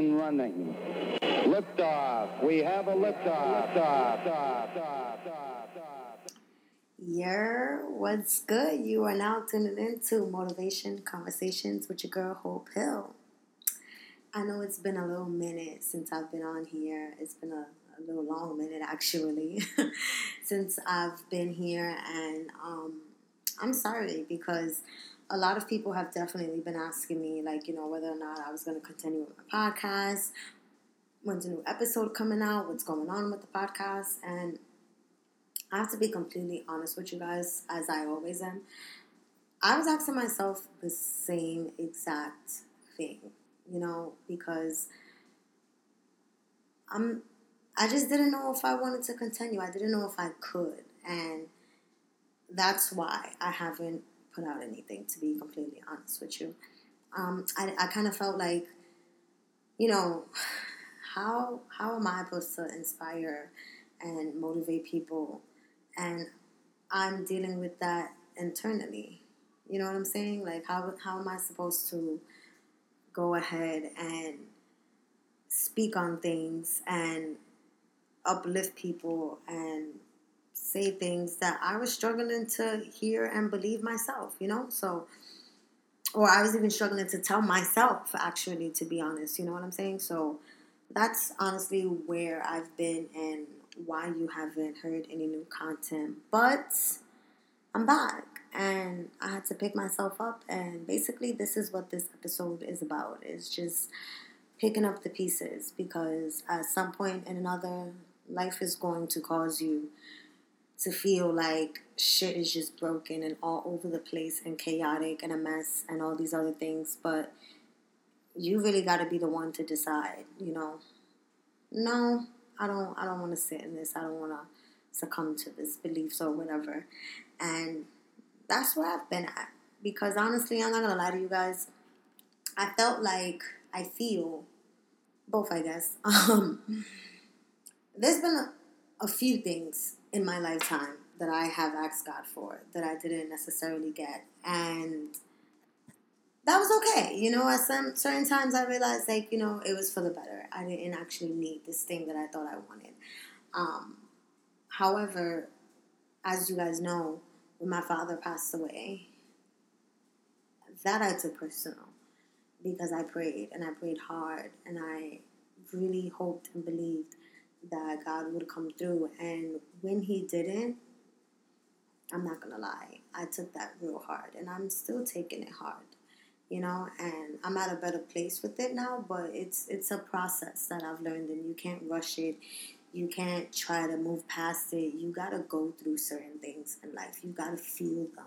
Ignition running. Liftoff. We have a liftoff. Liftoff. Yeah, what's good? You are now tuning into Motivation Conversations with your girl Hope Hill. I know it's been a little minute since I've been on here. It's been a, a little long minute actually since I've been here, and um, I'm sorry because a lot of people have definitely been asking me, like, you know, whether or not I was going to continue with my podcast, when's a new episode coming out, what's going on with the podcast, and I have to be completely honest with you guys, as I always am. I was asking myself the same exact thing, you know, because I'm I just didn't know if I wanted to continue. I didn't know if I could. And that's why I haven't put out anything, to be completely honest with you. Um, I, I kind of felt like, you know, how how am I supposed to inspire and motivate people, and I'm dealing with that internally. You know what I'm saying? Like how how am I supposed to go ahead and speak on things and uplift people and say things that I was struggling to hear and believe myself, you know? So, or I was even struggling to tell myself, actually, to be honest, you know what I'm saying? So, that's honestly where I've been and why you haven't heard any new content. But I'm back and I had to pick myself up, and basically, this is what this episode is about. It's just picking up the pieces because at some point in another, life is going to cause you to feel like shit is just broken and all over the place and chaotic and a mess and all these other things. But you really got to be the one to decide, you know. No, I don't. I don't want to sit in this. I don't want to succumb to this beliefs or whatever. And that's where I've been at. Because honestly, I'm not gonna lie to you guys. I felt like I feel both. I guess. Um, there's been a, a few things in my lifetime that I have asked God for that I didn't necessarily get. And that was okay. You know, at some certain times I realized like, you know, it was for the better. I didn't actually need this thing that I thought I wanted. Um, however, as you guys know, when my father passed away, that I took personal because I prayed and I prayed hard and I really hoped and believed that God would come through. And when He didn't, I'm not gonna lie, I took that real hard, and I'm still taking it hard, you know. And I'm at a better place with it now, but it's it's a process that I've learned, and you can't rush it. You can't try to move past it. You gotta go through certain things in life. You gotta feel them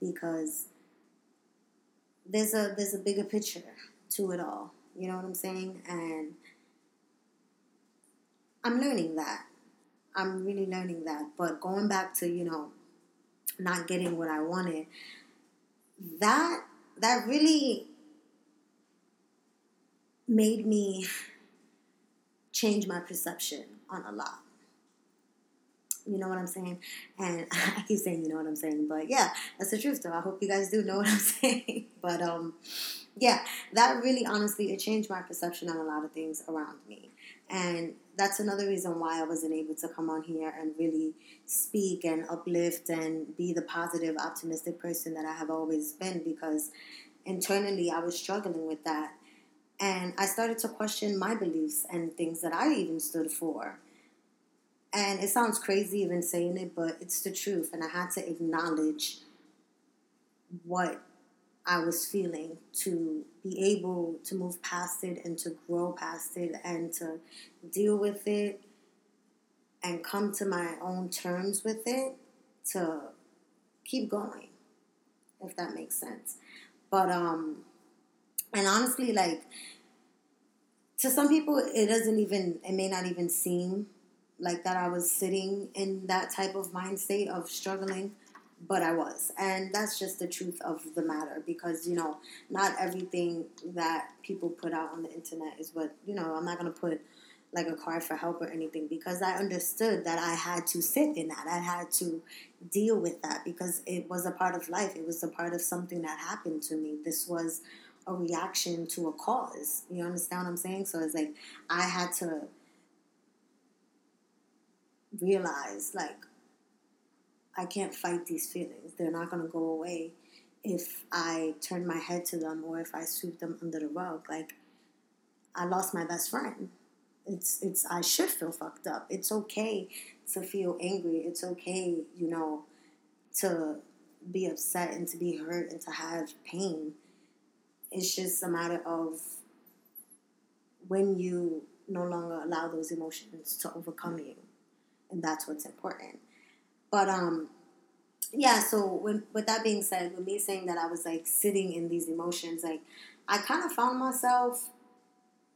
because there's a there's a bigger picture to it all. You know what I'm saying? And I'm learning that. I'm really learning that. But going back to, you know, not getting what I wanted, that that really made me change my perception on a lot. You know what I'm saying? And I keep saying you know what I'm saying, but yeah, that's the truth though. I hope you guys do know what I'm saying. But um yeah, that really honestly it changed my perception on a lot of things around me. And that's another reason why I wasn't able to come on here and really speak and uplift and be the positive, optimistic person that I have always been because internally I was struggling with that. And I started to question my beliefs and things that I even stood for. And it sounds crazy even saying it, but it's the truth. And I had to acknowledge what I was feeling to be able to move past it and to grow past it and to deal with it and come to my own terms with it to keep going, if that makes sense. But, um, and honestly, like, to some people, it doesn't even, it may not even seem like that I was sitting in that type of mind state of struggling but I was. And that's just the truth of the matter because, you know, not everything that people put out on the internet is what, you know, I'm not going to put like a cry for help or anything because I understood that I had to sit in that. I had to deal with that because it was a part of life. It was a part of something that happened to me. This was a reaction to a cause. You understand what I'm saying? So it's like I had to realize like I can't fight these feelings. They're not going to go away if I turn my head to them or if I sweep them under the rug. Like I lost my best friend. It's it's I should feel fucked up. It's okay to feel angry. It's okay, you know, to be upset and to be hurt and to have pain. It's just a matter of when you no longer allow those emotions to overcome you. And that's what's important. But um yeah, so when with that being said, with me saying that I was like sitting in these emotions, like I kind of found myself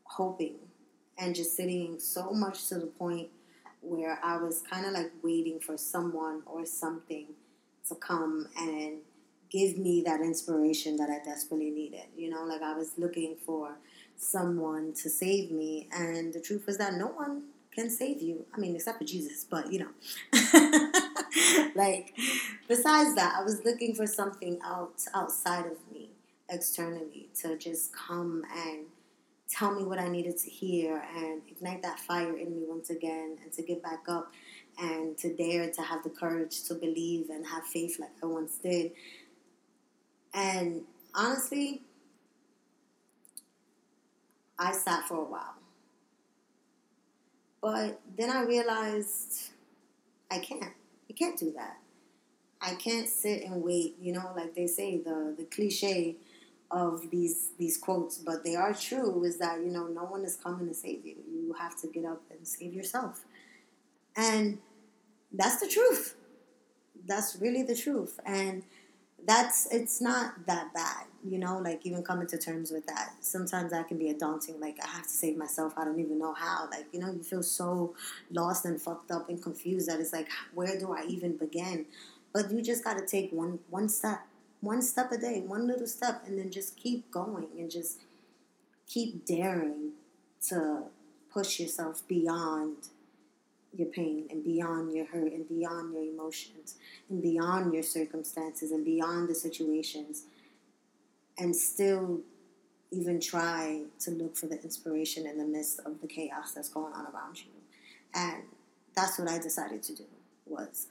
hoping and just sitting so much to the point where I was kind of like waiting for someone or something to come and give me that inspiration that I desperately needed. You know, like I was looking for someone to save me, and the truth was that no one can save you. I mean, except for Jesus, but you know. like, besides that, I was looking for something out outside of me, externally, to just come and tell me what I needed to hear and ignite that fire in me once again and to get back up and to dare to have the courage to believe and have faith like I once did. And honestly, I sat for a while. But then I realized I can't. You can't do that. I can't sit and wait, you know, like they say, the, the cliche of these these quotes, but they are true, is that, you know, no one is coming to save you. You have to get up and save yourself. And that's the truth. That's really the truth. And that's it's not that bad, you know, like even coming to terms with that. Sometimes that can be a daunting, like I have to save myself, I don't even know how. Like, you know, you feel so lost and fucked up and confused that it's like, where do I even begin? But you just gotta take one one step. One step a day, one little step, and then just keep going and just keep daring to push yourself beyond your pain and beyond your hurt and beyond your emotions and beyond your circumstances and beyond the situations and still even try to look for the inspiration in the midst of the chaos that's going on around you and that's what i decided to do was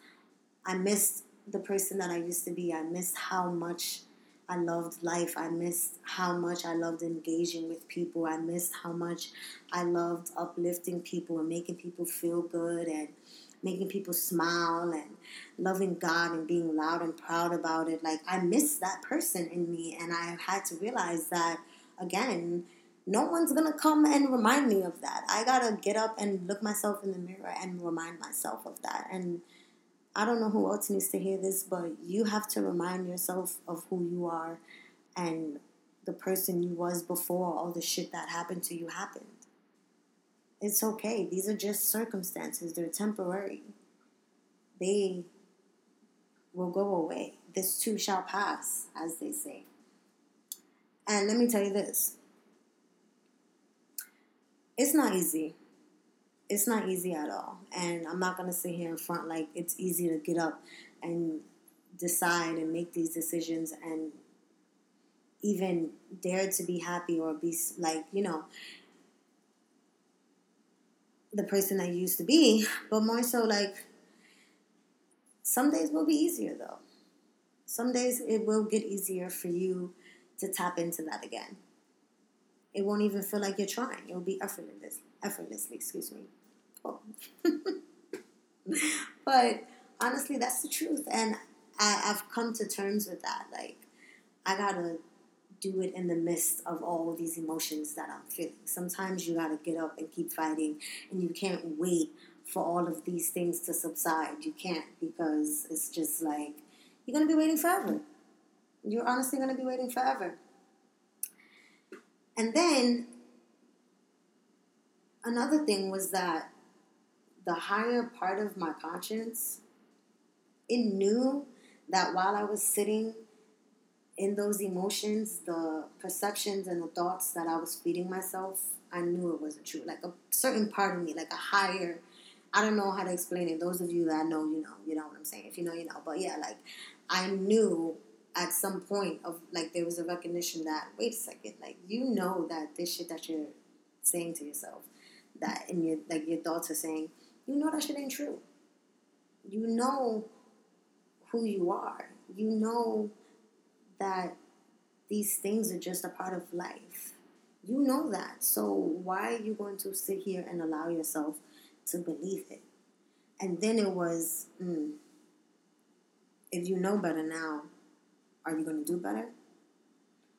i missed the person that i used to be i missed how much I loved life. I missed how much I loved engaging with people. I missed how much I loved uplifting people and making people feel good and making people smile and loving God and being loud and proud about it. Like, I miss that person in me, and I had to realize that again. No one's gonna come and remind me of that. I gotta get up and look myself in the mirror and remind myself of that. And I don't know who else needs to hear this, but you have to remind yourself of who you are and the person you was before all the shit that happened to you happened. It's okay. These are just circumstances. They're temporary. They will go away. This too shall pass, as they say. And let me tell you this. It's not easy it's not easy at all. And I'm not gonna sit here in front like it's easy to get up and decide and make these decisions and even dare to be happy or be like you know the person I used to be, but more so like some days will be easier though. Some days it will get easier for you to tap into that again. It won't even feel like you're trying. It will be effortless, effortlessly, excuse me. Oh. but honestly, that's the truth. And I, I've come to terms with that. Like, I gotta do it in the midst of all these emotions that I'm feeling. Sometimes you gotta get up and keep fighting, and you can't wait for all of these things to subside. You can't because it's just like you're gonna be waiting forever. You're honestly gonna be waiting forever. And then another thing was that the higher part of my conscience, it knew that while I was sitting in those emotions, the perceptions and the thoughts that I was feeding myself, I knew it wasn't true. Like a certain part of me, like a higher, I don't know how to explain it. Those of you that know, you know, you know what I'm saying. If you know, you know. But yeah, like I knew at some point of like there was a recognition that wait a second, like you know that this shit that you're saying to yourself, that and your like your thoughts are saying, you know that shit ain't true. You know who you are. You know that these things are just a part of life. You know that. So why are you going to sit here and allow yourself to believe it? And then it was, mm, if you know better now, are you going to do better?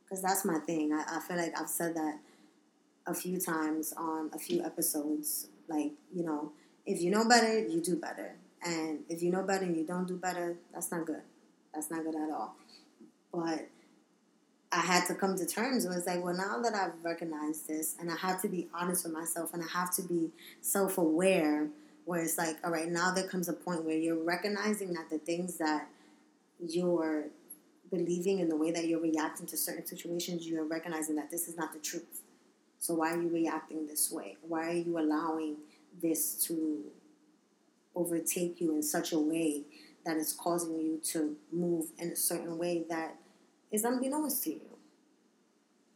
Because that's my thing. I, I feel like I've said that a few times on a few episodes. Like, you know, if you know better, you do better. And if you know better and you don't do better, that's not good. That's not good at all. But I had to come to terms with like, well, now that I've recognized this, and I have to be honest with myself, and I have to be self aware, where it's like, all right, now there comes a point where you're recognizing that the things that you're believing in the way that you're reacting to certain situations, you're recognizing that this is not the truth. So why are you reacting this way? Why are you allowing this to overtake you in such a way that is causing you to move in a certain way that is unbeknownst to you?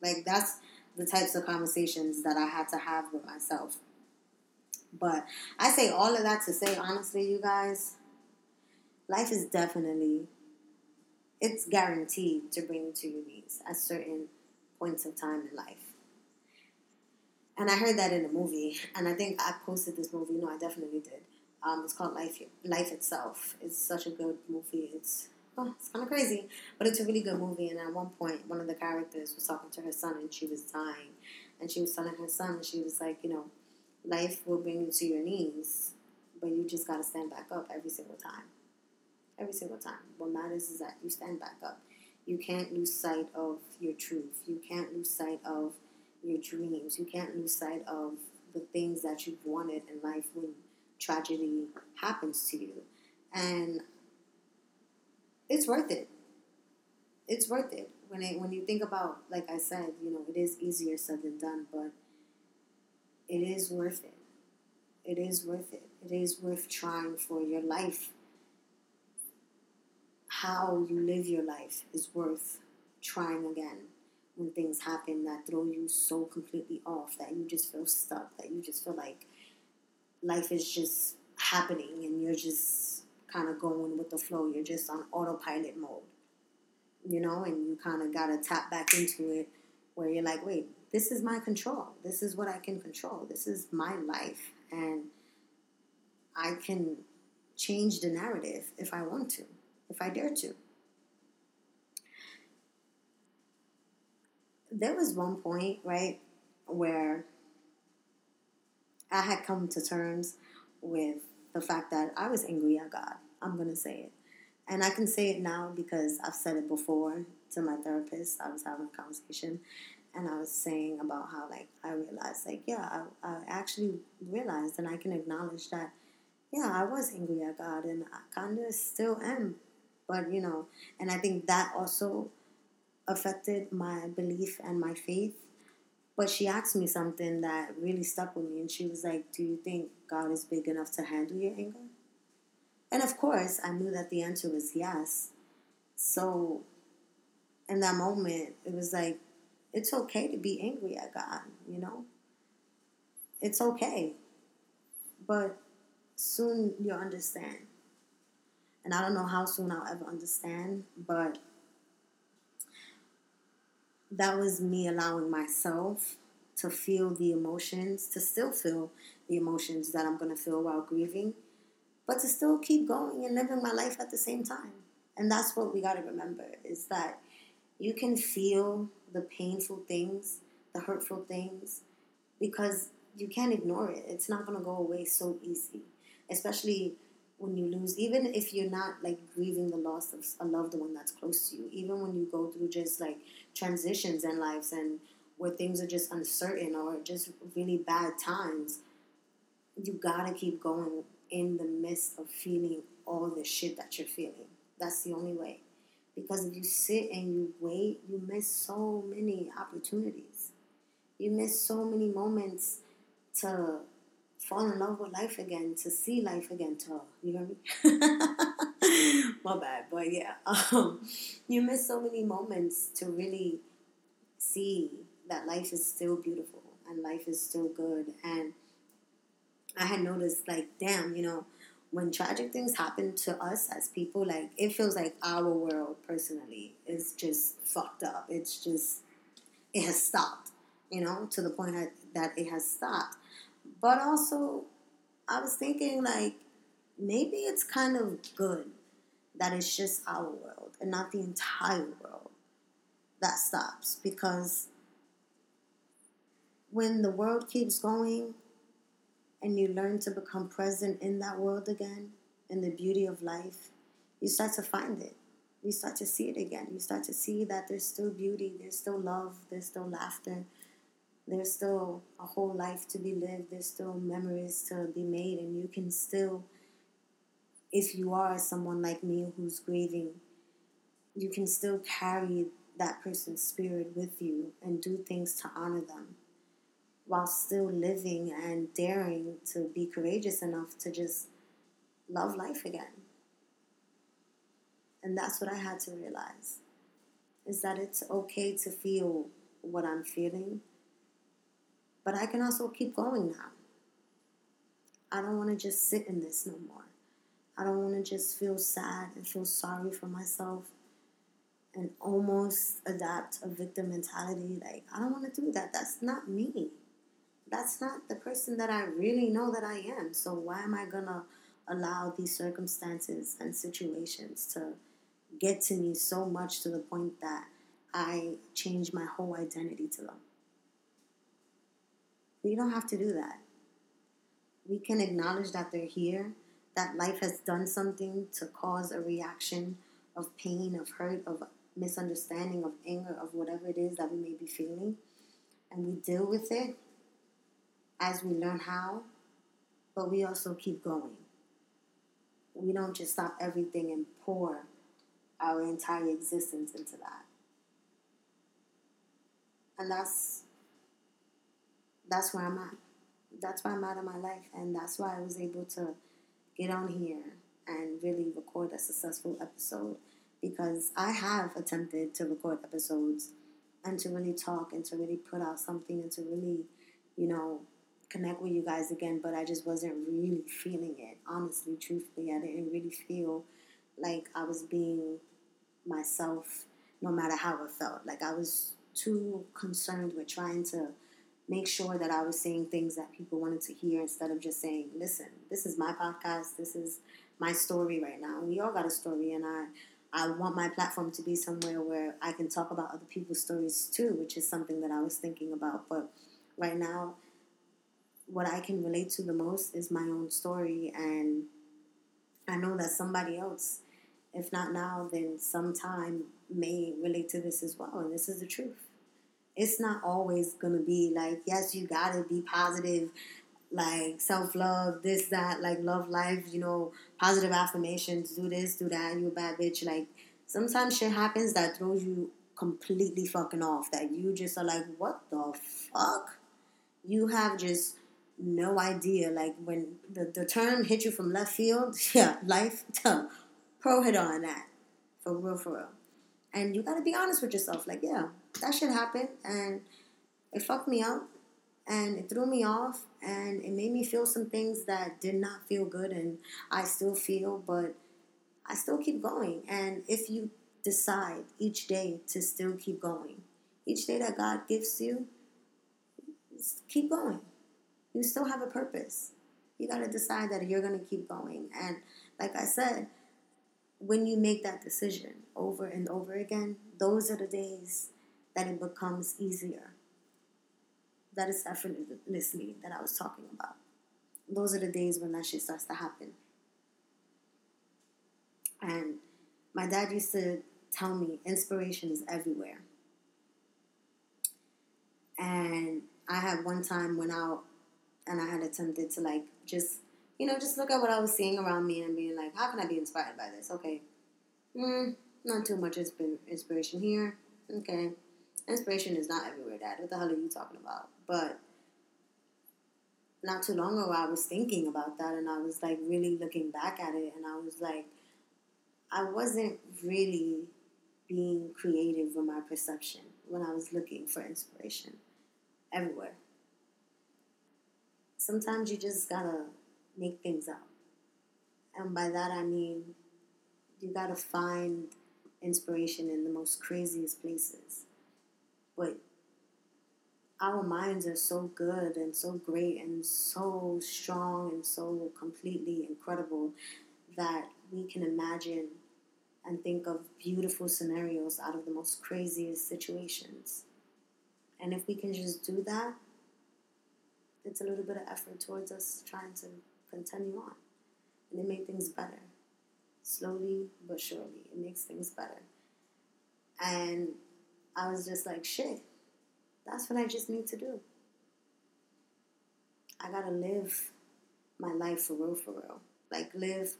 Like that's the types of conversations that I had to have with myself. But I say all of that to say honestly, you guys, life is definitely it's guaranteed to bring you to your knees at certain points of time in life. And I heard that in a movie, and I think I posted this movie. No, I definitely did. Um, it's called Life Life Itself. It's such a good movie. It's oh, it's kind of crazy, but it's a really good movie. And at one point, one of the characters was talking to her son, and she was dying, and she was telling her son, she was like, you know, life will bring you to your knees, but you just got to stand back up every single time every single time. What matters is that you stand back up. You can't lose sight of your truth. You can't lose sight of your dreams. You can't lose sight of the things that you've wanted in life when tragedy happens to you. And it's worth it. It's worth it. When it, when you think about, like I said, you know, it is easier said than done, but it is worth it. It is worth it. It is worth trying for your life how you live your life is worth trying again when things happen that throw you so completely off that you just feel stuck, that you just feel like life is just happening and you're just kind of going with the flow. You're just on autopilot mode, you know, and you kind of got to tap back into it where you're like, wait, this is my control. This is what I can control. This is my life. And I can change the narrative if I want to if I dare to. There was one point, right, where I had come to terms with the fact that I was angry at God. I'm going to say it. And I can say it now because I've said it before to my therapist. I was having a conversation and I was saying about how, like, I realized, like, yeah, I, I actually realized and I can acknowledge that, yeah, I was angry at God and I kind of still am but, you know, and I think that also affected my belief and my faith. But she asked me something that really stuck with me, and she was like, Do you think God is big enough to handle your anger? And of course, I knew that the answer was yes. So, in that moment, it was like, it's okay to be angry at God, you know? It's okay. But soon you'll understand and I don't know how soon I'll ever understand, but that was me allowing myself to feel the emotions, to still feel the emotions that I'm going to feel while grieving, but to still keep going and living my life at the same time. And that's what we got to remember is that you can feel the painful things, the hurtful things, because you can't ignore it. It's not going to go away so easy, especially when you lose, even if you're not like grieving the loss of a loved one that's close to you, even when you go through just like transitions in lives and where things are just uncertain or just really bad times, you gotta keep going in the midst of feeling all the shit that you're feeling. That's the only way. Because if you sit and you wait, you miss so many opportunities. You miss so many moments to fall in love with life again, to see life again, to you know what I mean? My bad, but yeah, um, you miss so many moments to really see that life is still beautiful and life is still good. And I had noticed, like, damn, you know, when tragic things happen to us as people, like, it feels like our world personally is just fucked up. It's just, it has stopped, you know, to the point that, that it has stopped. But also, I was thinking, like, maybe it's kind of good that it's just our world and not the entire world that stops because when the world keeps going and you learn to become present in that world again in the beauty of life you start to find it. You start to see it again. You start to see that there's still beauty there's still love there's still laughter. There's still a whole life to be lived. There's still memories to be made. And you can still if you are someone like me who's grieving, you can still carry that person's spirit with you and do things to honor them while still living and daring to be courageous enough to just love life again. And that's what I had to realize is that it's okay to feel what I'm feeling, but I can also keep going now. I don't want to just sit in this no more. I don't want to just feel sad and feel sorry for myself and almost adapt a victim mentality. Like, I don't want to do that. That's not me. That's not the person that I really know that I am. So, why am I to allow these circumstances and situations to get to me so much to the point that I change my whole identity to them? We don't have to do that. We can acknowledge that they're here that life has done something to cause a reaction of pain, of hurt, of misunderstanding, of anger, of whatever it is that we may be feeling. And we deal with it as we learn how, but we also keep going. We don't just stop everything and pour our entire existence into that. And that's that's where I'm at. That's where I'm at in my life, and that's why I was able to get on here and really record a successful episode because I have attempted to record episodes and to really talk and to really put out something and to really, you know, connect with you guys again, but I just wasn't really feeling it. Honestly, truthfully, I didn't really feel like I was being myself no matter how it felt. Like I was too concerned with trying to make sure that I was saying things that people wanted to hear instead of just saying, listen, this is my podcast, this is my story right now. We all got a story and I I want my platform to be somewhere where I can talk about other people's stories too, which is something that I was thinking about. But right now, what I can relate to the most is my own story and I know that somebody else, if not now, then sometime may relate to this as well. And this is the truth it's not always gonna be like, yes, you gotta be positive, like self love, this, that, like love life, you know, positive affirmations, do this, do that, you a bad bitch. Like sometimes shit happens that throws you completely fucking off. That you just are like, what the fuck? You have just no idea. Like when the, the term hit you from left field, yeah, life, pro hit on that. For real, for real. And you gotta be honest with yourself. Like, yeah, that shit happened and it fucked me up and it threw me off and it made me feel some things that did not feel good and I still feel, but I still keep going. And if you decide each day to still keep going, each day that God gives you, keep going. You still have a purpose. You got to decide that you're going to keep going. And like I said, when you make that decision over and over again, those are the days that it becomes easier. That is effortlessly that I was talking about. Those are the days when that shit starts to happen. And my dad used to tell me inspiration is everywhere. And I had one time went out and I had attempted to like just you know, just look at what I was seeing around me and being like, how can I be inspired by this? Okay. Mm, not too much inspiration here. Okay. Inspiration is not everywhere, Dad. What the hell are you talking about? But not too long ago, I was thinking about that and I was like really looking back at it and I was like, I wasn't really being creative with my perception when I was looking for inspiration everywhere. Sometimes you just gotta make things up. And by that I mean you gotta find inspiration in the most craziest places. But our minds are so good and so great and so strong and so completely incredible that we can imagine and think of beautiful scenarios out of the most craziest situations. And if we can just do that, it's a little bit of effort towards us trying to continue on. And it made things better. Slowly but surely, it makes things better. And I was just like, shit, that's what I just need to do. I gotta live my life for real, for real. Like, live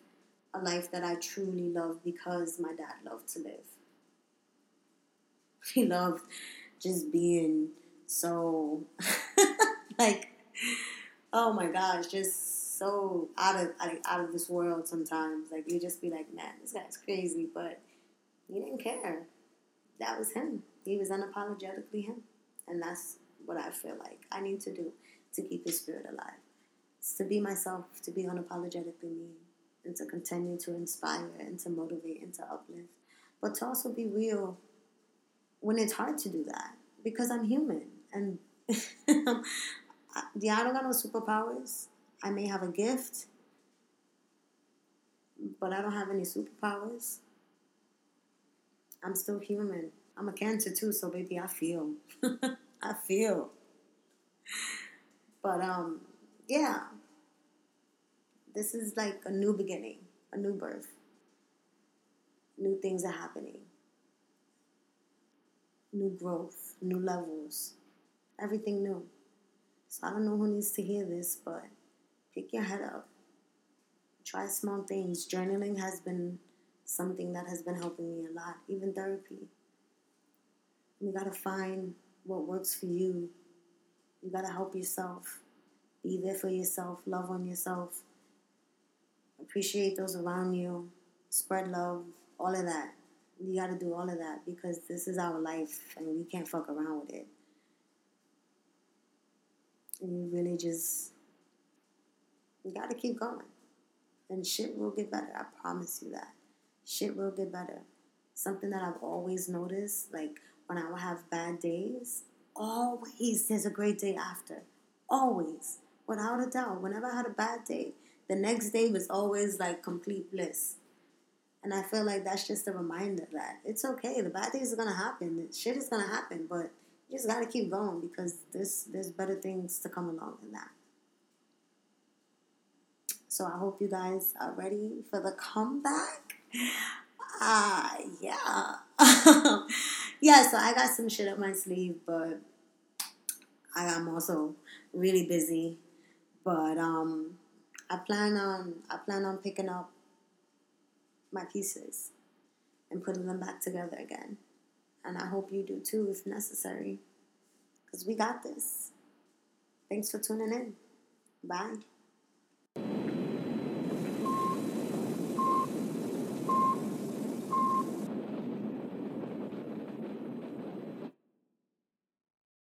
a life that I truly love because my dad loved to live. He loved just being so, like, oh my gosh, just so out of out of this world sometimes. Like you just be like, man, this guy's crazy, but he didn't care. That was him. He was unapologetically him, and that's what I feel like I need to do to keep his spirit alive. It's to be myself, to be unapologetically me, and to continue to inspire and to motivate and to uplift, but to also be real when it's hard to do that because I'm human and yeah, I don't got no superpowers. I may have a gift, but I don't have any superpowers. I'm still human. I'm a cancer too, so baby, I feel. I feel. But um, yeah. This is like a new beginning, a new birth. New things are happening. New growth, new levels, everything new. So I don't know who needs to hear this, but pick your head up. Try small things. Journaling has been something that has been helping me a lot, even therapy. You gotta find what works for you. You gotta help yourself. Be there for yourself. Love on yourself. Appreciate those around you. Spread love. All of that. You gotta do all of that because this is our life and we can't fuck around with it. And you really just you gotta keep going. And shit will get better. I promise you that. Shit will get better. Something that I've always noticed, like when I will have bad days, always there's a great day after. Always. Without a doubt. Whenever I had a bad day, the next day was always like complete bliss. And I feel like that's just a reminder that it's okay. The bad days are gonna happen. Shit is gonna happen, but you just gotta keep going because there's there's better things to come along than that. So I hope you guys are ready for the comeback. Ah, uh, yeah. yeah, so I got some shit up my sleeve, but I am also really busy. But um I plan on I plan on picking up my pieces and putting them back together again. And I hope you do too if necessary. Because we got this. Thanks for tuning in. Bye.